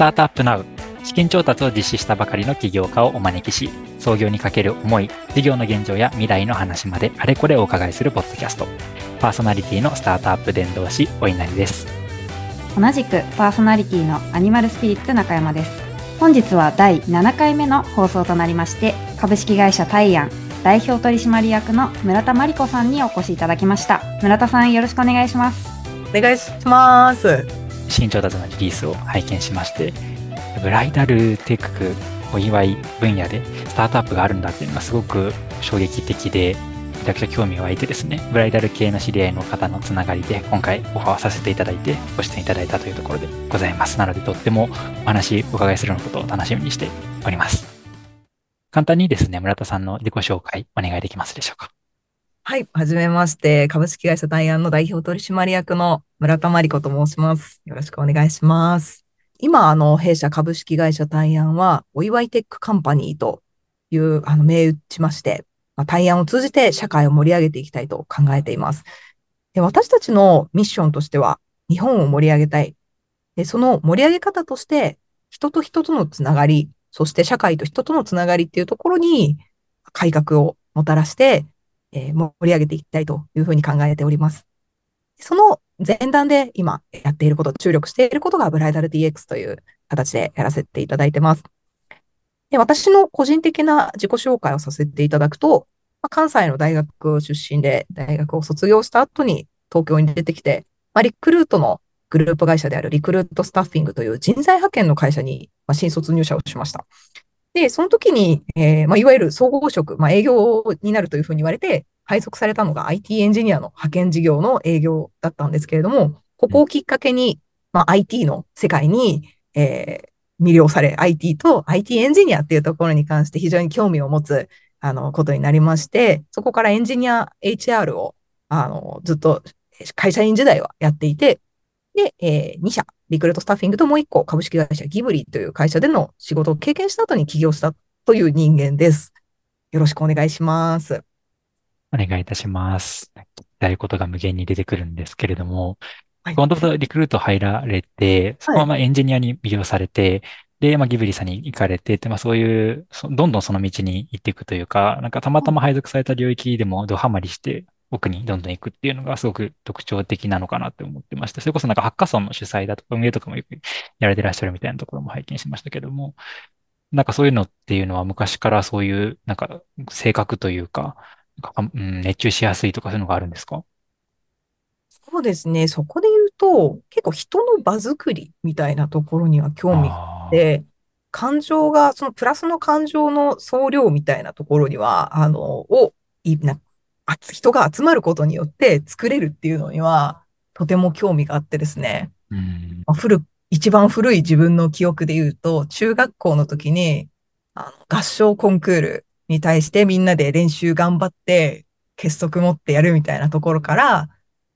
タートアップナウ資金調達を実施したばかりの起業家をお招きし、創業にかける思い、事業の現状や未来の話まであれこれお伺いするポッドキャスト。パーソナリティのスタートアップ伝道師、お稲荷です。同じくパーソナリティのアニマルスピリッツ中山です。本日は第7回目の放送となりまして、株式会社タイアン代表取締役の村田真理子さんにお越しいただきました。村田さんよろしくお願いします。お願いします。新調達のリリースを拝見しまして、ブライダルテックお祝い分野でスタートアップがあるんだっていうのがすごく衝撃的で、めちゃくちゃ興味湧いてですね、ブライダル系の知り合いの方のつながりで、今回オファーさせていただいて、ご出演いただいたというところでございます。なので、とってもお話お伺いするのことを楽しみにしております。簡単にですね、村田さんの自己紹介お願いできますでしょうか。はい、はじめまして、株式会社 TAIAN の代表取締役の村田磨理子と申します。よろしくお願いします。今、あの、弊社株式会社 TAIAN は、お祝いテックカンパニーという、あの、銘打ちまして、まあ、 TAIANを通じて社会を盛り上げていきたいと考えています。で私たちのミッションとしては、日本を盛り上げたい。でその盛り上げ方として、人と人とのつながり、そして社会と人とのつながりっていうところに改革をもたらして、えー、盛り上げていきたいというふうに考えております。その前段で今やっていること、注力していることがブライダル DX という形でやらせていただいてます。で私の個人的な自己紹介をさせていただくと、まあ、関西の大学出身で大学を卒業した後に東京に出てきて、まあ、リクルートのグループ会社であるリクルートスタッフィングという人材派遣の会社に、まあ、新卒入社をしました。で、その時に、えーまあ、いわゆる総合職、まあ、営業になるというふうに言われて、配属されたのが IT エンジニアの派遣事業の営業だったんですけれども、ここをきっかけに、まあ、IT の世界に、えー、魅了され、IT と IT エンジニアっていうところに関して非常に興味を持つ、あの、ことになりまして、そこからエンジニア HR を、あの、ずっと会社員時代はやっていて、で、えー、2社、リクルートスタッフィングともう1個、株式会社ギブリという会社での仕事を経験した後に起業したという人間です。よろしくお願いします。お願いいたします。聞きたいことが無限に出てくるんですけれども、はい、もともとリクルート入られて、そのままエンジニアに魅了されて、で、まあ、ギブリさんに行かれて、で、まあ、そういう、どんどんその道に行っていくというか、なんかたまたま配属された領域でもドハマりして、奥にどんどん行くっていうのがすごく特徴的なのかなって思ってまして、それこそなんかハッカソンの主催だとか運営とかもよくやられてらっしゃるみたいなところも拝見しましたけども、なんかそういうのっていうのは昔からそういう、なんか性格というか、うん、熱中しやすいとかそういうのがあるんですか？そうですね。そこで言うと、結構人の場作りみたいなところには興味があって、感情が、そのプラスの感情の総量みたいなところには、あの、を、いな人が集まることによって作れるっていうのには、とても興味があってですね。うん、古一番古い自分の記憶で言うと、中学校の時に、あの合唱コンクールに対してみんなで練習頑張って結束持ってやるみたいなところから、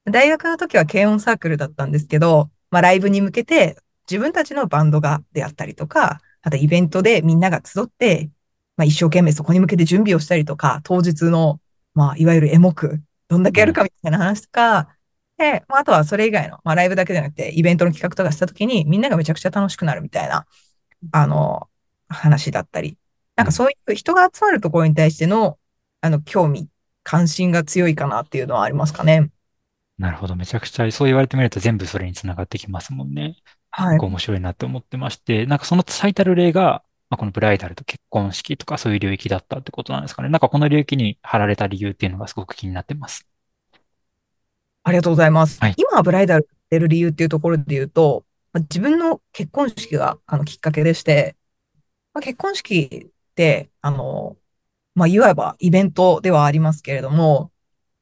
大学の時は軽音サークルだったんですけど、まあライブに向けて自分たちのバンドがであったりとか、あとイベントでみんなが集って、まあ一生懸命そこに向けて準備をしたりとか、当日の、まあいわゆるエモく、どんだけやるかみたいな話とか、で、まあ、あとはそれ以外の、まあライブだけじゃなくて、イベントの企画とかした時にみんながめちゃくちゃ楽しくなるみたいな、あの、話だったり、なんかそういう人が集まるところに対しての、あの、興味、関心が強いかなっていうのはありますかね。なるほど。めちゃくちゃ、そう言われてみると全部それにつながってきますもんね。はい。面白いなって思ってまして、なんかその最たる例が、まあ、このブライダルと結婚式とかそういう領域だったってことなんですかね。なんかこの領域に貼られた理由っていうのがすごく気になってます。ありがとうございます。はい、今、ブライダル出る理由っていうところで言うと、まあ、自分の結婚式があのきっかけでして、まあ、結婚式、あの、まあ、いわばイベントではありますけれども、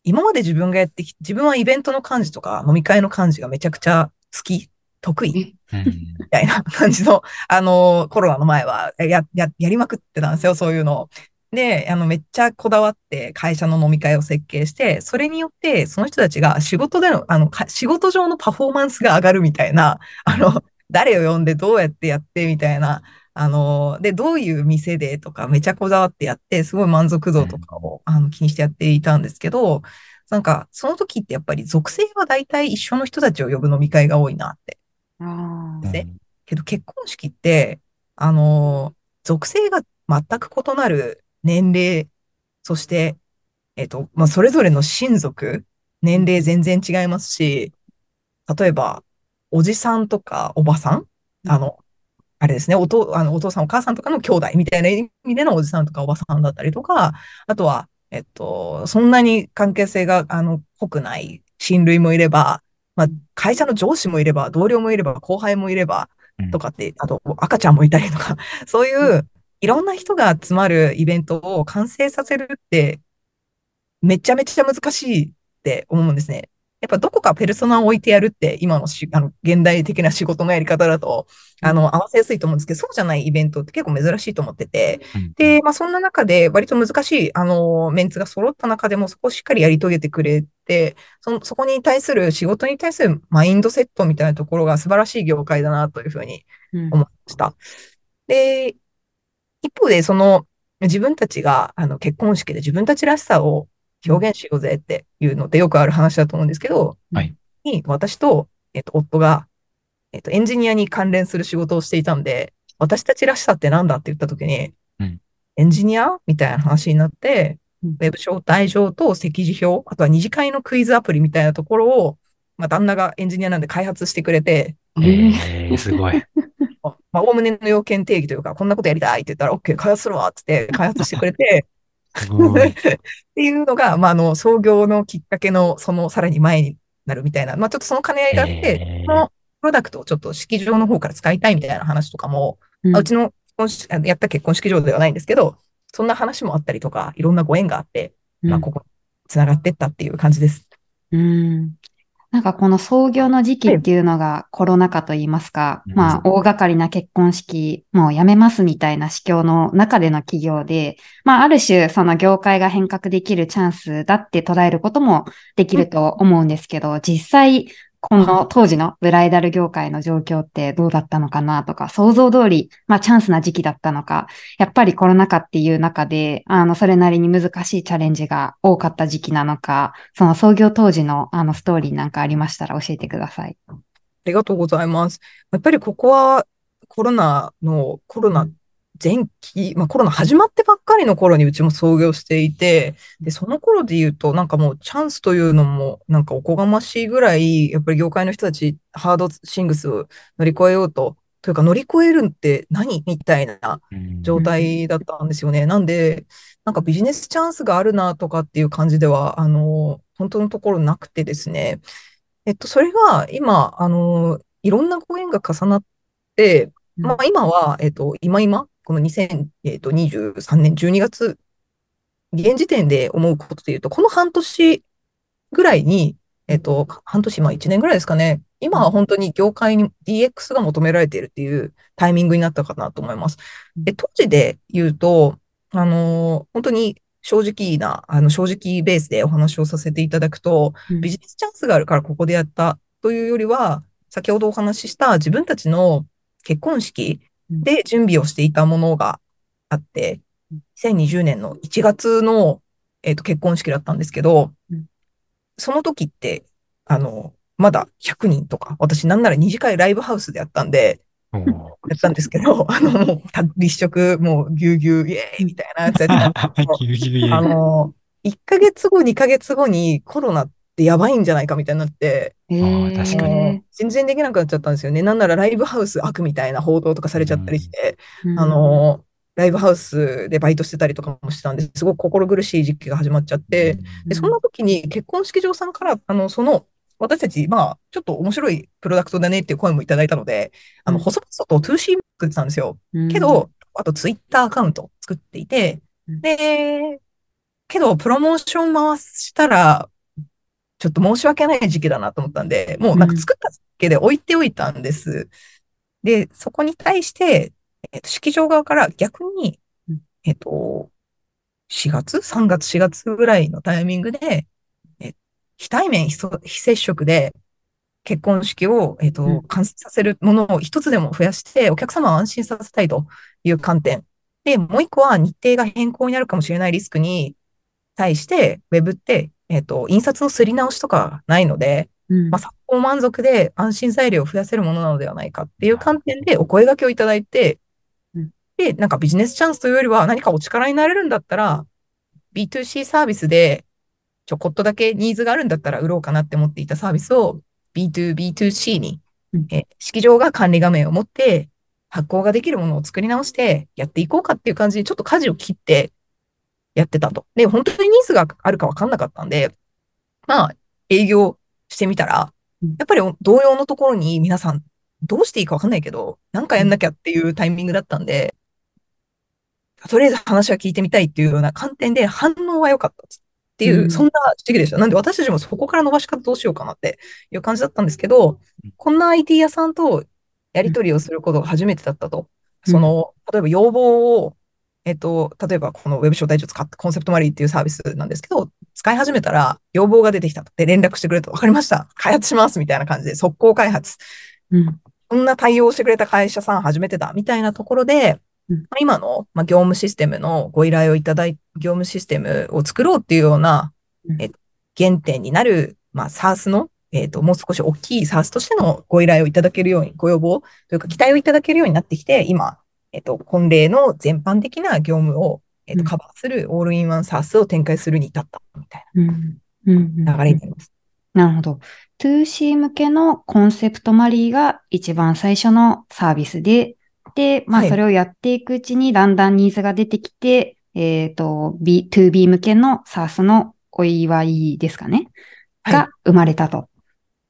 今まで自分がやってき、自分はイベントの幹事とか飲み会の幹事がめちゃくちゃ好き、得意、みたいな感じの、あの、コロナの前はや、や、やりまくってたんですよ、そういうので、あの、めっちゃこだわって会社の飲み会を設計して、それによってその人たちが仕事での、あの、仕事上のパフォーマンスが上がるみたいな、あの、誰を呼んでどうやってやってみたいな、あの、で、どういう店でとかめちゃこだわってやって、すごい満足度とかを、あの気にしてやっていたんですけど、なんか、その時ってやっぱり属性は大体一緒の人たちを呼ぶ飲み会が多いなって。結けど結婚式って、あの、属性が全く異なる年齢、そして、えっと、まあ、それぞれの親族、年齢全然違いますし、例えば、おじさんとかおばさん、あの、あれですね、おとあのお父さんお母さんとかの兄弟みたいな意味でのおじさんとかおばさんだったりとか、あとは、えっと、そんなに関係性が、あの、濃くない親類もいれば、まあ、会社の上司もいれば、同僚もいれば、後輩もいれば、とかって、あと赤ちゃんもいたりとか、そういういろんな人が集まるイベントを完成させるって、めちゃめちゃ難しいって思うんですね。やっぱどこかペルソナを置いてやるって今のしあの現代的な仕事のやり方だと、あの、合わせやすいと思うんですけど、そうじゃないイベントって結構珍しいと思ってて、で、まあそんな中で割と難しい、あの、メンツが揃った中でもそこをしっかりやり遂げてくれて、その、そこに対する仕事に対するマインドセットみたいなところが素晴らしい業界だなというふうに思いました。うん、で、一方でその自分たちがあの結婚式で自分たちらしさを表現しようぜっていうのってよくある話だと思うんですけど、はい、に私と、えっと、夫が、えっと、エンジニアに関連する仕事をしていたんで、私たちらしさってなんだって言ったときに、うん、エンジニアみたいな話になって、ウェブ招待状と席次表、あとは二次会のクイズアプリみたいなところを、まあ、旦那がエンジニアなんで開発してくれて、えー、すごい。まあ、おおむねの要件定義というか、こんなことやりたいって言ったら、OK、開発するわって開発してくれて、っていうのが、まあ、あの、創業のきっかけの、そのさらに前になるみたいな、まあ、ちょっとその兼ね合いがあって、そのプロダクトをちょっと式場の方から使いたいみたいな話とかも、うん、うちのやった結婚式場ではないんですけど、そんな話もあったりとか、いろんなご縁があって、まあ、ここ、つながってったっていう感じです。うん。なんかこの創業の時期っていうのがコロナ禍といいますか、まあ大掛かりな結婚式もうやめますみたいな市況の中での企業で、まあある種その業界が変革できるチャンスだって捉えることもできると思うんですけど、実際この当時のブライダル業界の状況ってどうだったのかなとか、想像通り、まあチャンスな時期だったのか、やっぱりコロナ禍っていう中で、あの、それなりに難しいチャレンジが多かった時期なのか、その創業当時のあのストーリーなんかありましたら教えてください。ありがとうございます。やっぱりここはコロナの、コロナ前期、まあコロナ始まってばっかりの頃にうちも創業していて、で、その頃で言うと、なんかもうチャンスというのも、なんかおこがましいぐらい、やっぱり業界の人たち、ハードシングスを乗り越えようと、というか乗り越えるって何みたいな状態だったんですよね。なんで、なんかビジネスチャンスがあるなとかっていう感じでは、あの、本当のところなくてですね。えっと、それが今、あの、いろんなご縁が重なって、まあ今は、えっと、今今、この2023年12月、現時点で思うことで言うと、この半年ぐらいに、えっと、半年、まあ1年ぐらいですかね。今は本当に業界に DX が求められているっていうタイミングになったかなと思います。で、当時で言うと、あの、本当に正直な、あの、正直ベースでお話をさせていただくと、ビジネスチャンスがあるからここでやったというよりは、先ほどお話しした自分たちの結婚式で準備をしていたものがあって、2020年の1月の、えーと、結婚式だったんですけど、その時って、あの、まだ100人とか、私なんなら2次会ライブハウスでやったんで、やったんですけど、あの、もう、立食、もう、ぎゅうぎゅう、イエーイみたいなやつやってたんですけど、あの、1ヶ月後、2ヶ月後にコロナってやばいんじゃないかみたいになって、確かに。全然できなくなっちゃったんですよね。なんならライブハウス悪みたいな報道とかされちゃったりして、うん、あの、ライブハウスでバイトしてたりとかもしてたんですごく心苦しい時期が始まっちゃって、でそんな時に結婚式場さんから、あの、その、私たち、まあ、ちょっと面白いプロダクトだねっていう声もいただいたので、あの、細々と 2C 作ってたんですよ。けど、あと Twitter アカウント作っていて、で、けど、プロモーション回したら、ちょっと申し訳ない時期だなと思ったんで、もうなんか作っただけで置いておいたんです。で、そこに対して、えっ、と、式場側から逆に、えっ、と、4月 ?3 月、4月ぐらいのタイミングで、え非対面、非接触で結婚式を、えっ、と、完成させるものを一つでも増やして、お客様を安心させたいという観点。で、もう一個は日程が変更になるかもしれないリスクに対して、ウェブってえっ、ー、と、印刷のすり直しとかないので、うん。まあ、作法満足で安心材料を増やせるものなのではないかっていう観点でお声掛けをいただいてうん、で、なんかビジネスチャンスというよりは何かお力になれるんだったら、B2C サービスでちょこっとだけニーズがあるんだったら売ろうかなって思っていたサービスを B2B2C にうん、えー式場が管理画面を持って発行ができるものを作り直してやっていこうかっていう感じにちょっと舵を切ってやってたと。で、本当にニーズがあるか分かんなかったんで、まあ、営業してみたらうん、やっぱり同様のところに皆さんどうしていいか分かんないけど、なんかやんなきゃっていうタイミングだったんで、とりあえず話は聞いてみたいっていうような観点で反応は良かったっていうう、んそんな時期でした。なんで私たちもそこから伸ばし方どうしようかなっていう感じだったんですけど、こんな IT 屋さんとやり取りをすることが初めてだったと。うんその、例えば要望を、えっと、例えばこの Web 招待所を使ってコンセプトマリーっていうサービスなんですけど、使い始めたら要望が出てきたと。で、連絡してくれると、わかりました。開発しますみたいな感じで、速攻開発。うんこんな対応してくれた会社さん初めてだ、みたいなところで、うんまあ今の、まあ、業務システムのご依頼をいただい業務システムを作ろうっていうような、うんえ原点になる、まあ、SARS の、えっと、もう少し大きい SARS としてのご依頼をいただけるように、ご要望というか、期待をいただけるようになってきて、今、えっと、婚礼の全般的な業務を、えっと、うんカバーするオールインワン SARS を展開するに至ったみたいな流れになります。なるほど。2C 向けのコンセプトマリーが一番最初のサービスで、で、まあはいそれをやっていくうちにだんだんニーズが出てきて、えっと、B、2B 向けの SaaS のお祝いですかね？はいが生まれたと。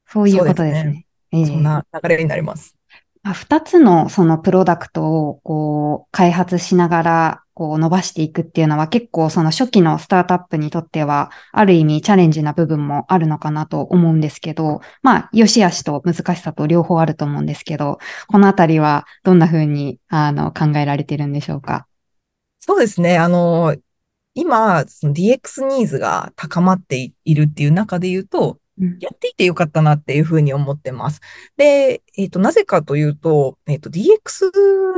そういうことですそうですね。ええそんな流れになります。まあ二つのそのプロダクトをこう開発しながらこう伸ばしていくっていうのは結構その初期のスタートアップにとってはある意味チャレンジな部分もあるのかなと思うんですけど、まあ良し悪しと難しさと両方あると思うんですけど、このあたりはどんな風にあの考えられてるんでしょうか？そうですね。あの、今、その DX ニーズが高まっているっていう中で言うと、やっていてよかったなっていうふうに思ってます。で、えっと、なぜかというと、えっと、DX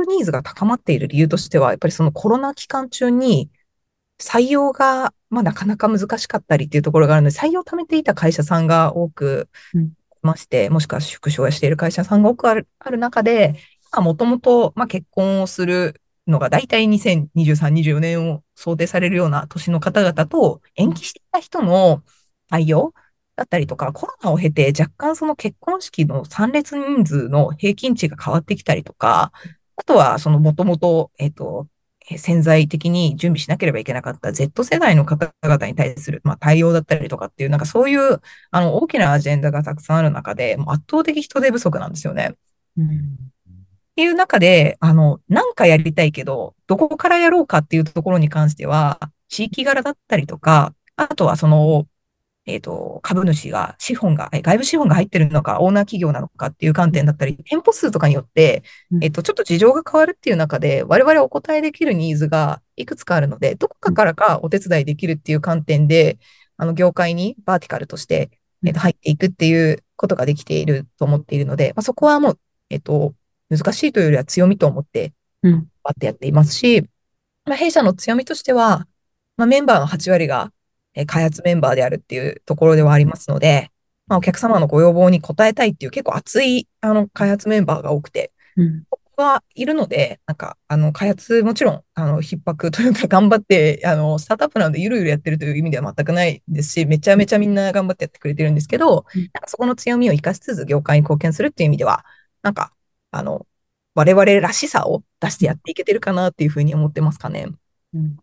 ニーズが高まっている理由としては、やっぱりそのコロナ期間中に採用が、まあ、なかなか難しかったりっていうところがあるので、採用を貯めていた会社さんが多くまして、もしくは縮小している会社さんが多くあるある中で、もともと、まあ、結婚をするのが大体2023、24年を想定されるような年の方々と延期していた人の対応だったりとか、コロナを経て若干その結婚式の参列人数の平均値が変わってきたりとか、あとはそのもともと、えっと、え潜在的に準備しなければいけなかった Z 世代の方々に対する、まあ、対応だったりとかっていう、なんかそういうあの大きなアジェンダがたくさんある中で、もう圧倒的人手不足なんですよね。うんっていう中で、あの、なんかやりたいけど、どこからやろうかっていうところに関しては、地域柄だったりとか、あとはその、えっ、と、株主が、資本が、え外部資本が入ってるのか、オーナー企業なのかっていう観点だったり、店舗数とかによってう、ん。えっ、と、ちょっと事情が変わるっていう中で、我々お答えできるニーズがいくつかあるので、どこかからかお手伝いできるっていう観点で、あの、業界にバーティカルとして、えっ、と、入っていくっていうことができていると思っているので、まあ、そこはもう、えっ、と、難しいというよりは強みと思って、うん。バッてやっていますし、まあ、弊社の強みとしては、まあ、メンバーの8割が、えー開発メンバーであるっていうところではありますので、まあ、お客様のご要望に応えたいっていう結構熱いあの開発メンバーが多くて、うん。ここがいるので、なんか、あの、開発もちろん、あの、逼迫というか 頑張って、あの、スタートアップなのでゆるゆるやってるという意味では全くないですし、めちゃめちゃみんな頑張ってやってくれてるんですけど、うん。なんかそこの強みを生かしつつ業界に貢献するっていう意味では、なんか、あの、我々らしさを出してやっていけてるかなっていうふうに思ってますかね。うん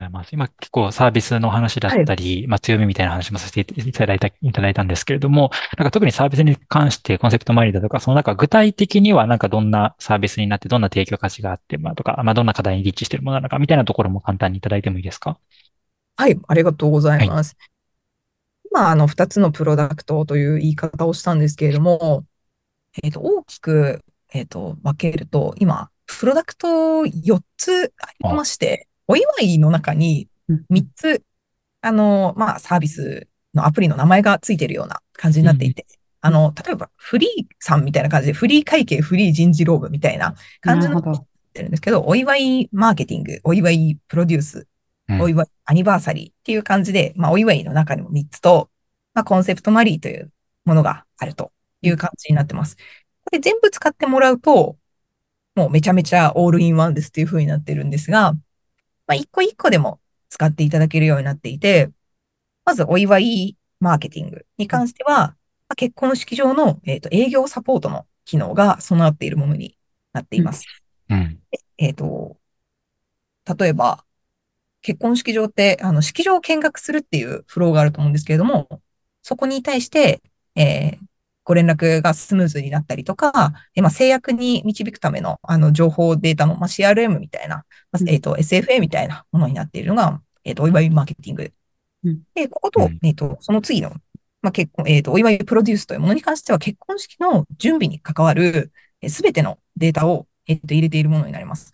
ございます。今結構サービスの話だったり、まあ強みみたいな話もさせていただいた、いただいたんですけれども、なんか特にサービスに関してコンセプト周りだとか、その中具体的にはなんかどんなサービスになって、どんな提供価値があって、まあとか、まあどんな課題に立地しているものなのかみたいなところも簡単にいただいてもいいですか？はい、ありがとうございます。今、あの、2つのプロダクトという言い方をしたんですけれども、えっと、大きく、えっと、分けると、今、プロダクト4つありまして、お祝いの中にうん。3つ、あの、まあ、サービスのアプリの名前がついているような感じになっていて、あの、例えば、フリーさんみたいな感じで、フリー会計、フリー人事労務みたいな感じのってるんですけど、お祝いマーケティング、お祝いプロデュース、うん。お祝いアニバーサリーっていう感じで、まあ、お祝いの中にも3つと、まあ、コンセプトマリーというものがあるという感じになってます。これ全部使ってもらうと、もうめちゃめちゃオールインワンですっていう風になってるんですが、まあ、一個一個でも使っていただけるようになっていて、まずお祝いマーケティングに関しては、まあ、結婚式場の、えーと、営業サポートの機能が備わっているものになっています。うん、えっ、ー、と、例えば、結婚式場って、あの、式場を見学するっていうフローがあると思うんですけれども、そこに対して、えー、ご連絡がスムーズになったりとか、えまあ、制約に導くためのあの情報データの、まあ、CRM みたいな、まあ、えっ、ー、と、SFA みたいなものになっているのが、えっ、ー、と、お祝いマーケティング。うん、で、ここと、えっ、ー、と、その次の、まあ、結婚、えっ、と、お祝いプロデュースというものに関しては、結婚式の準備に関わるすべてのデータを、えっ、と、入れているものになります。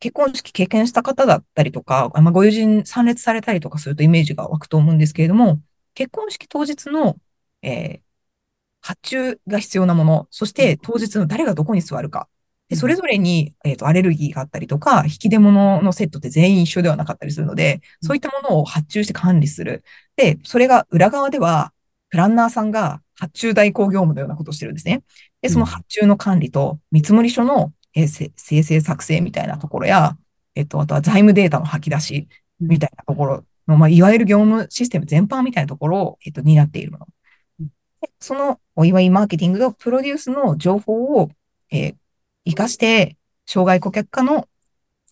結婚式経験した方だったりとか、まあ、ご友人参列されたりとかするとイメージが湧くと思うんですけれども、結婚式当日の、えー、発注が必要なもの、そして当日の誰がどこに座るか。でそれぞれに、えーと、アレルギーがあったりとか、引き出物のセットって全員一緒ではなかったりするので、そういったものを発注して管理する。で、それが裏側では、プランナーさんが発注代行業務のようなことをしてるんですね。で、その発注の管理と見積書の、えー、生成作成みたいなところや、えっと、あとは財務データの吐き出しみたいなところの、まあ、いわゆる業務システム全般みたいなところを、えっと、担っているもの。そのお祝いマーケティングとプロデュースの情報を、えー、活かして、障害顧客化の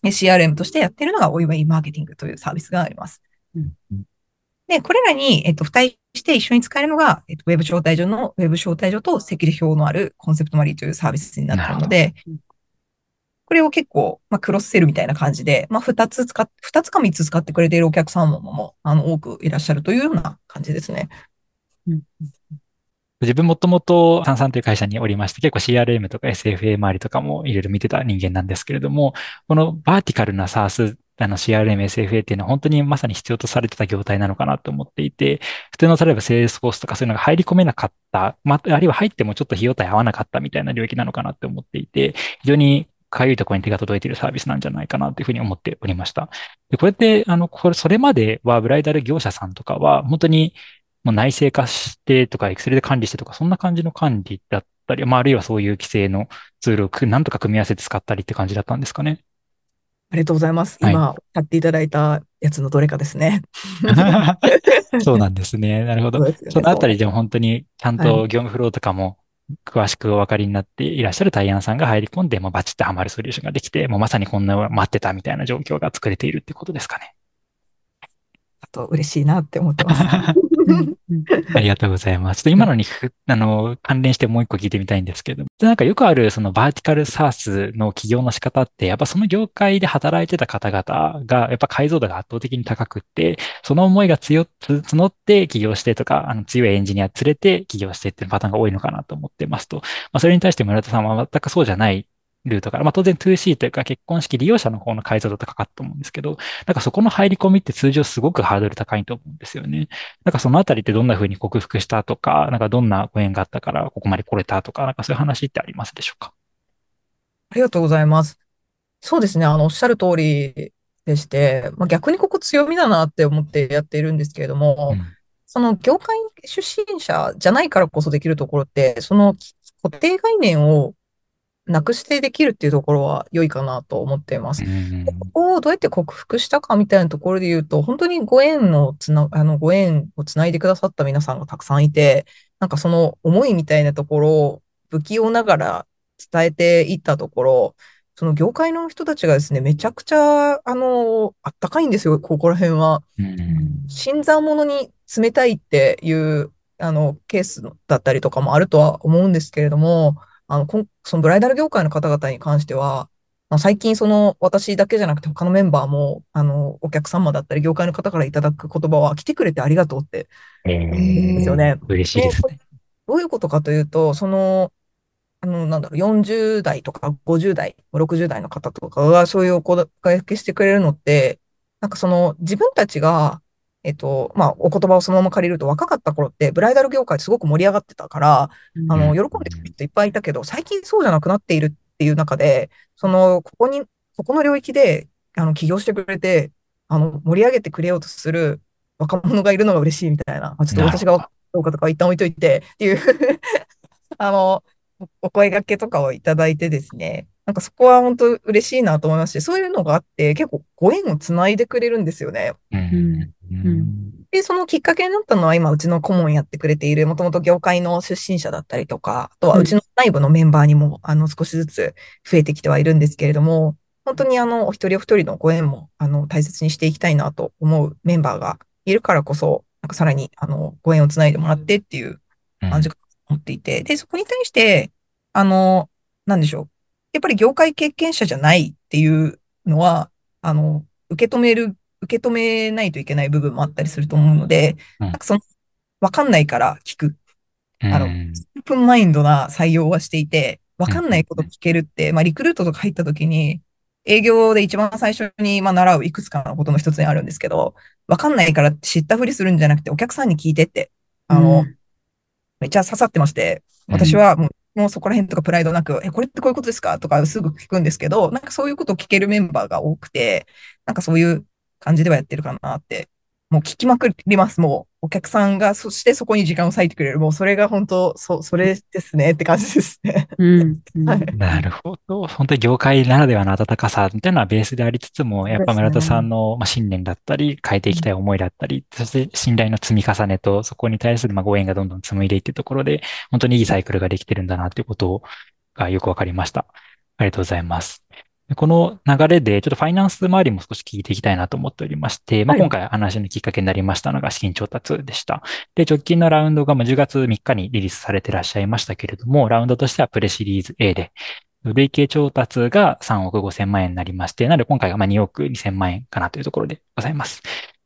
CRM としてやっているのがお祝いマーケティングというサービスがあります。うん、で、これらに、えっと、付帯して一緒に使えるのが、えっと、ウェブ招待所の、ウェブ招待所と赤履表のあるコンセプトマリーというサービスになっているので、これを結構、まあ、クロスセルみたいな感じで、まあ、二つ使っ、二つか三つ使ってくれているお客様も、あの、多くいらっしゃるというような感じですね。うん自分もともとサンサンという会社におりまして、結構 CRM とか SFA 周りとかもいろいろ見てた人間なんですけれども、このバーティカルな SaaS あの CRM、SFA っていうのは本当にまさに必要とされてた業態なのかなと思っていて、普通の例えばセールスフォースとかそういうのが入り込めなかった、まあ、あるいは入ってもちょっと費用対合わなかったみたいな領域なのかなって思っていて、非常にかゆいところに手が届いているサービスなんじゃないかなというふうに思っておりました。で、これって、あの、これ、それまではブライダル業者さんとかは、本当にもう内製化してとか、エクセルで管理してとか、そんな感じの管理だったり、まあ、あるいはそういう既製のツールをなんとか組み合わせて使ったりって感じだったんですかね。ありがとうございます。今、はい、やっていただいたやつのどれかですね。そうなんですね。なるほど。そ、ね,、のあたりでも本当にちゃんと業務フローとかも詳しくお分かりになっていらっしゃるタイヤンさんが入り込んで、もうバチッとハマるソリューションができて、もうまさにこんな待ってたみたいな状況が作れているってことですかね。あと嬉しいなって思ってます。ありがとうございます。ちょっと今のにあの関連してもう一個聞いてみたいんですけど、なんかよくあるそのバーティカルサースの起業の仕方って、やっぱその業界で働いてた方々が、やっぱ解像度が圧倒的に高くって、その思いが強募って起業してとか、あの強いエンジニア連れて起業してっていうパターンが多いのかなと思ってますと、まあ、それに対して村田さんは全くそうじゃないルートから、まあ当然 2C というか結婚式利用者の方の解像度高かったと思うんですけど、なんかそこの入り込みって通常すごくハードル高いと思うんですよね。なんかそのあたりってどんな風に克服したとか、なんかどんなご縁があったからここまで来れたとか、なんかそういう話ってありますでしょうか？ありがとうございます。そうですね。あの、おっしゃる通りでして、まあ、逆にここ強みだなって思ってやっているんですけれども、うん、その業界出身者じゃないからこそできるところって、その固定概念をなくしてできるっていうところは良いかなと思っています。ここをどうやって克服したかみたいなところで言うと、本当にご縁のつな、あの、ご縁をつないでくださった皆さんがたくさんいて、なんかその思いみたいなところを不器用ながら伝えていったところ、その業界の人たちがですね、めちゃくちゃ、あの、あったかいんですよ、ここら辺は。新参者に冷たいっていう、あの、ケースだったりとかもあるとは思うんですけれども、あの、そのブライダル業界の方々に関しては、まあ、最近その私だけじゃなくて他のメンバーも、あの、お客様だったり業界の方からいただく言葉は来てくれてありがとうって、ですよね。嬉しいですね。どういうことかというと、その、あの、なんだろう、40代とか50代、60代の方とかがそういうお声掛けしてくれるのって、なんかその自分たちがえっと、まあ、お言葉をそのまま借りると若かった頃って、ブライダル業界すごく盛り上がってたから、あの、喜んでくる人いっぱいいたけど、最近そうじゃなくなっているっていう中で、その、ここに、ここの領域で、あの、起業してくれて、あの、盛り上げてくれようとする若者がいるのが嬉しいみたいな、まあ、ちょっと私がどうかとか一旦置いといてっていう あの、お声掛けとかをいただいてですね、なんかそこは本当嬉しいなと思いますし、そういうのがあって結構ご縁をつないでくれるんですよね。うん。で、そのきっかけになったのは今うちの顧問やってくれている、もともと業界の出身者だったりとか、あとはうちの内部のメンバーにも、あの少しずつ増えてきてはいるんですけれども、本当にあの、お一人お一人のご縁も、あの、大切にしていきたいなと思うメンバーがいるからこそ、なんかさらに、あの、ご縁をつないでもらってっていう感じが思っていて、で、そこに対して、あの、なんでしょう。やっぱり業界経験者じゃないっていうのは、あの、受け止める、受け止めないといけない部分もあったりすると思うので、うん。なんかその、わかんないから聞く。あのうんオープンマインドな採用はしていて、わかんないこと聞けるって、まあ、リクルートとか入った時に、営業で一番最初に、まあ、習ういくつかのことの一つにあるんですけど、わかんないから知ったふりするんじゃなくて、お客さんに聞いてって、あの、うん。めっちゃ刺さってまして、私はもう、もうそこら辺とかプライドなく、え、これってこういうことですか？とかすぐ聞くんですけど、なんかそういうことを聞けるメンバーが多くて、なんかそういう感じではやってるかなって、もう聞きまくります。もうお客さんが、そしてそこに時間を割いてくれる。もうそれが本当、そ、それですねって感じですね。うんうん はいなるほど。本当に業界ならではの温かさみたいなのはベースでありつつも、やっぱ村田さんのまあ信念だったり、変えていきたい思いだったり、そして信頼の積み重ねと、そこに対するまあご縁がどんどん紡いでいっているところで、本当にいいサイクルができてるんだなということがよくわかりました。ありがとうございます。でこの流れで、ちょっとファイナンス周りも少し聞いていきたいなと思っておりまして、まあ、はい今回話のきっかけになりましたのが資金調達でした。で、直近のラウンドがまあ10月3日にリリースされてらっしゃいましたけれども、ラウンドとしてはプレシリーズ A で、累計調達が3億5千万円になりまして、なので今回がまあ2億2千万円かなというところでございます。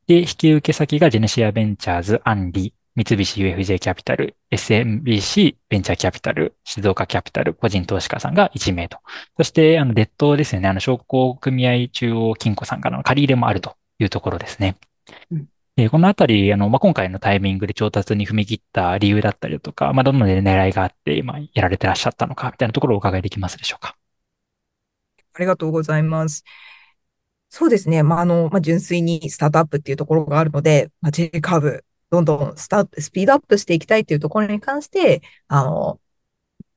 で、引き受け先がジェネシアベンチャーズ、アンリ、三菱 UFJ キャピタル、SMBC ベンチャーキャピタル、静岡キャピタル、個人投資家さんが1名と。そして、あの、デッドですよね。あの、商工組合中央金庫さんからの借り入れもあるというところですね。うんで、このあたり、あの、まあ、今回のタイミングで調達に踏み切った理由だったりだとか、まあ、どんな狙いがあって、今、やられてらっしゃったのか、みたいなところをお伺いできますでしょうか。ありがとうございます。そうですね。まあ、あの、まあ、純粋にスタートアップっていうところがあるので、まあ、J カーブ、どんどんスタート、スピードアップしていきたいっていうところに関して、あの、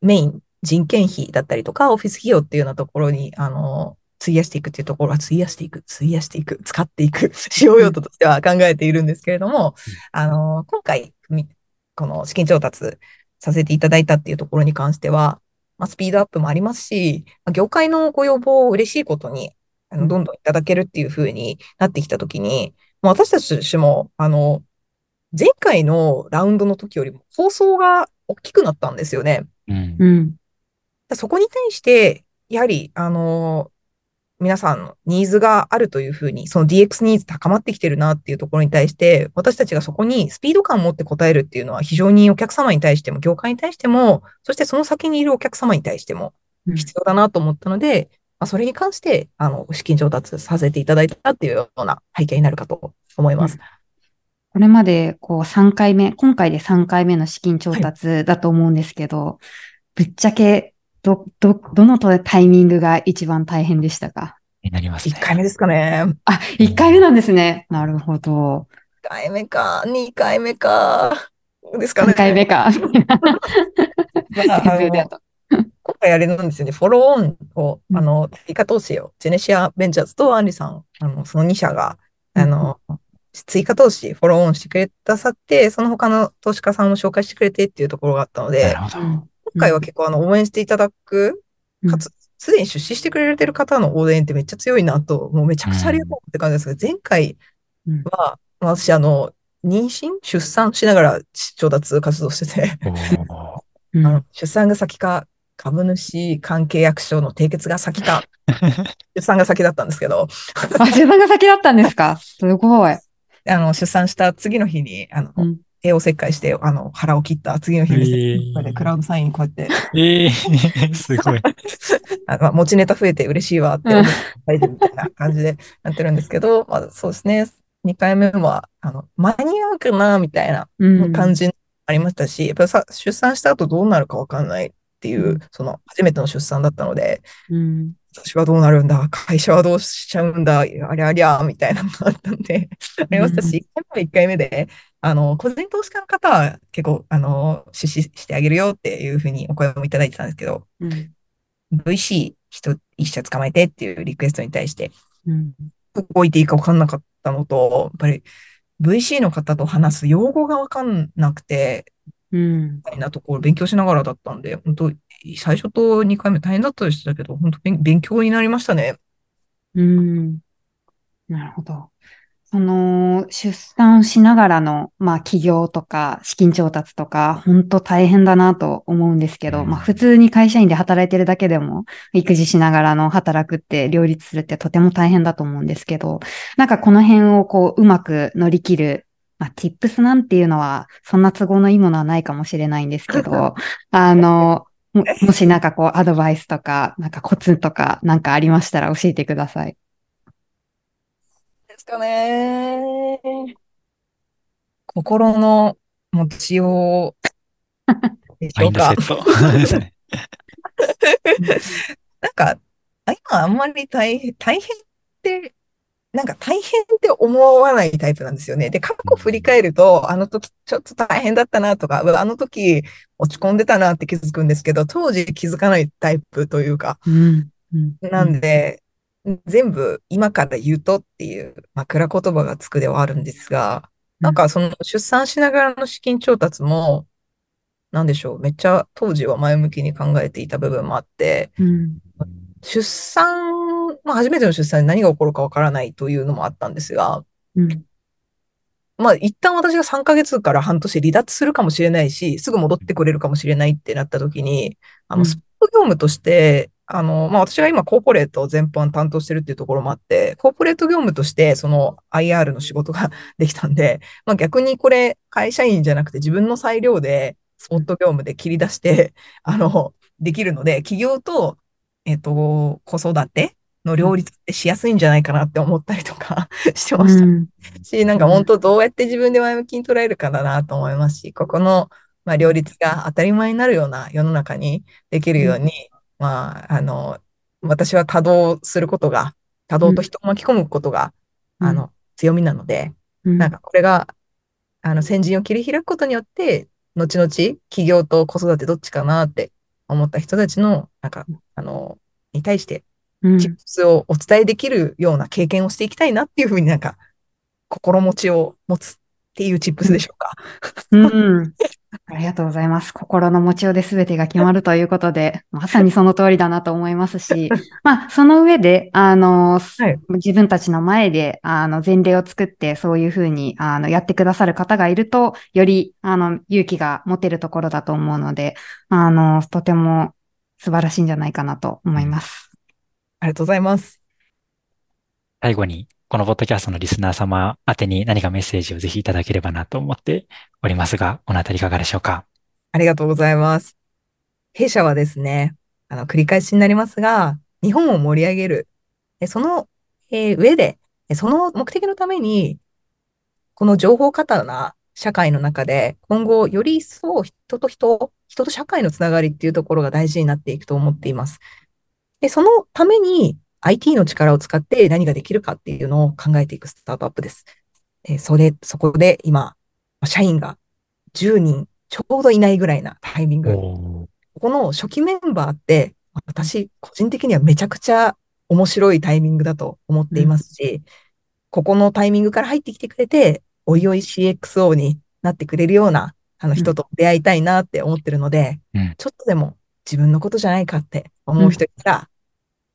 メイン、人件費だったりとか、オフィス費用っていうようなところに、あの、費やしていくっていうところは、費やしていく、費やしていく、使っていく、使用用途としては考えているんですけれども、あの、今回、みこの資金調達させていただいたっていうところに関しては、まあ、スピードアップもありますし、まあ業界のご要望を嬉しいことに、あの、どんどんいただけるっていう風になってきたときに、もう私たちも、あの、前回のラウンドの時よりも放送が大きくなったんですよね。うん。うんそこに対して、やはり、あの、皆さんのニーズがあるというふうに、その DX ニーズ高まってきてるなっていうところに対して、私たちがそこにスピード感を持って答えるっていうのは非常にお客様に対しても、業界に対しても、そしてその先にいるお客様に対してもうん必要だなと思ったので、まあ、それに関して、あの、資金調達させていただいたっていうような背景になるかと思います。これまでこう3回目、今回で3回目の資金調達だと思うんですけど、ぶっちゃけど、ど、どのタイミングが一番大変でしたか？になりますね。1回目ですかね。あ、1回目なんですね。なるほど。1回目か、2回目か。ですかね。3回目か。今回あれなんですよね、フォローオンを、うんあの、追加投資を、ジェネシアベンチャーズとアンリさん、あの、その2社が、あの、追加投資、フォローオンしてくれたさって、その他の投資家さんも紹介してくれてっていうところがあったので。今回は結構あの、応援していただく、かつ、すでに出資してくれてる方の応援ってめっちゃ強いなと、もうめちゃくちゃありがとうって感じですけど、前回うん。は、私あの、妊娠出産しながら調達活動してて、うん。あの出産が先か、株主関係役所の締結が先か、出産が先だったんですけど、あ、自分が先だったんですか？すごい。あの、出産した次の日に、あの、うん。帝王切開して、あの、腹を切った次の日に、えー。クラウドサインこうやって、ええ すごい。あまあ、持ちネタ増えて嬉しいわって思って、みたいな感じでやってるんですけど、まあ、そうですね。2回目は、あの、間に合うかな、みたいなうん。感じありましたし、やっぱさ、出産した後どうなるかわかんないっていう、うん。その、初めての出産だったので、うん私はどうなるんだ？会社はどうしちゃうんだ？ありゃありゃみたいなのがあったんで、ありましたし、1回目は1回目で、あの、個人投資家の方は結構、あの、出資してあげるよっていうふうにお声もいただいてたんですけど、うん、VC 人一社捕まえてっていうリクエストに対して、うん、どこ置いていいか分かんなかったのと、やっぱり VC の方と話す用語が分かんなくて、うん。みたいなところ勉強しながらだったんで、本当最初と2回目大変だったでしたけど、本当勉強になりましたね。うん。なるほど。その、出産しながらの、まあ、起業とか、資金調達とか、本当大変だなと思うんですけど、まあ、普通に会社員で働いてるだけでも、育児しながらの働くって両立するってとても大変だと思うんですけど、なんかこの辺をこう、うまく乗り切る、まあ、tips なんていうのは、そんな都合のいいものはないかもしれないんですけど、あの、ももしなんかこう、アドバイスとか、なんかコツとか、なんかありましたら教えてください。ですかね。心の持ちようでしょうか。なんか、今あんまり大変、大変って、なんか大変って思わないタイプなんですよね。で、過去振り返ると、あの時ちょっと大変だったなとか、あの時落ち込んでたなって気づくんですけど、当時気づかないタイプというか、うん。うん、なんで、全部今から言うとっていう枕言葉がつくではあるんですが、なんかその出産しながらの資金調達も、なんでしょう、めっちゃ当時は前向きに考えていた部分もあって、うん、出産、まあ初めての出産で何が起こるかわからないというのもあったんですが、うん、まあ一旦私が3ヶ月から半年離脱するかもしれないし、すぐ戻ってくれるかもしれないってなった時に、あの、スポーツ業務として、あの、まあ、私が今コーポレート全般担当してるっていうところもあって、コーポレート業務としてその IR の仕事が できたんで、まあ、逆にこれ会社員じゃなくて自分の裁量でスポット業務で切り出して、あの、できるので、企業と、えっ、と、子育ての両立ってしやすいんじゃないかなって思ったりとか してました。うん、し、なんか本当どうやって自分で前向きに捉えるかだなと思いますし、ここの、まあ、両立が当たり前になるような世の中にできるように、まあ、あの、私は多動することが、多動と人を巻き込むことが、うん、あの、強みなので、うん、なんかこれが、あの、先陣を切り開くことによって、後々、企業と子育てどっちかなって思った人たちの、なんか、あの、に対して、チップスをお伝えできるような経験をしていきたいなっていうふうになんか、心持ちを持つっていうチップスでしょうか。うん。ありがとうございます。心の持ちようで全てが決まるということで、まさにその通りだなと思いますし、まあ、その上で、あの、はい、自分たちの前で、あの、前例を作って、そういうふうに、あの、やってくださる方がいると、より、あの、勇気が持てるところだと思うので、あの、とても素晴らしいんじゃないかなと思います。ありがとうございます。最後に、このポッドキャストのリスナー様宛てに何かメッセージをぜひいただければなと思っておりますが、このあたりいかがでしょうか？ありがとうございます。弊社はですね、あの、繰り返しになりますが、日本を盛り上げる。その、えー、上で、その目的のために、この情報過多な社会の中で、今後、より一層人と人、人と社会のつながりっていうところが大事になっていくと思っています。で、そのために、IT の力を使って何ができるかっていうのを考えていくスタートアップです。でそれ、そこで今、社員が10人ちょうどいないぐらいなタイミング。ここの初期メンバーって、私、個人的にはめちゃくちゃ面白いタイミングだと思っていますし、うん、ここのタイミングから入ってきてくれて、おいおい CXO になってくれるようなあの人と出会いたいなって思ってるので、うん、ちょっとでも自分のことじゃないかって思う人いたら、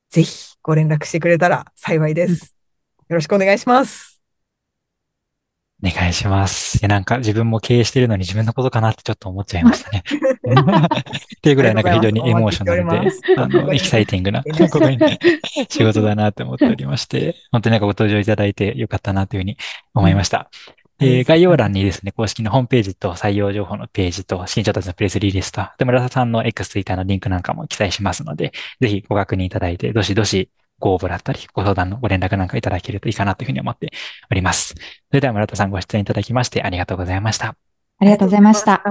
ぜひご連絡してくれたら幸いです。よろしくお願いします。お願いします。いや、なんか自分も経営してるのに自分のことかなってちょっと思っちゃいましたね。っていうぐらいなんか非常にエモーショナルで、あの、エキサイティングな、ここにね、仕事だなって思っておりまして、本当になんかご登場いただいてよかったなというふうに思いました。えー、概要欄にですね、公式のホームページと採用情報のページと、新調達のプレスリリースと、で、村田さんの X、Twitter のリンクなんかも記載しますので、ぜひご確認いただいて、どしどしご応募だったり、ご相談のご連絡なんかいただけるといいかなというふうに思っております。それでは村田さんご出演いただきましてありがとうございました。ありがとうございました。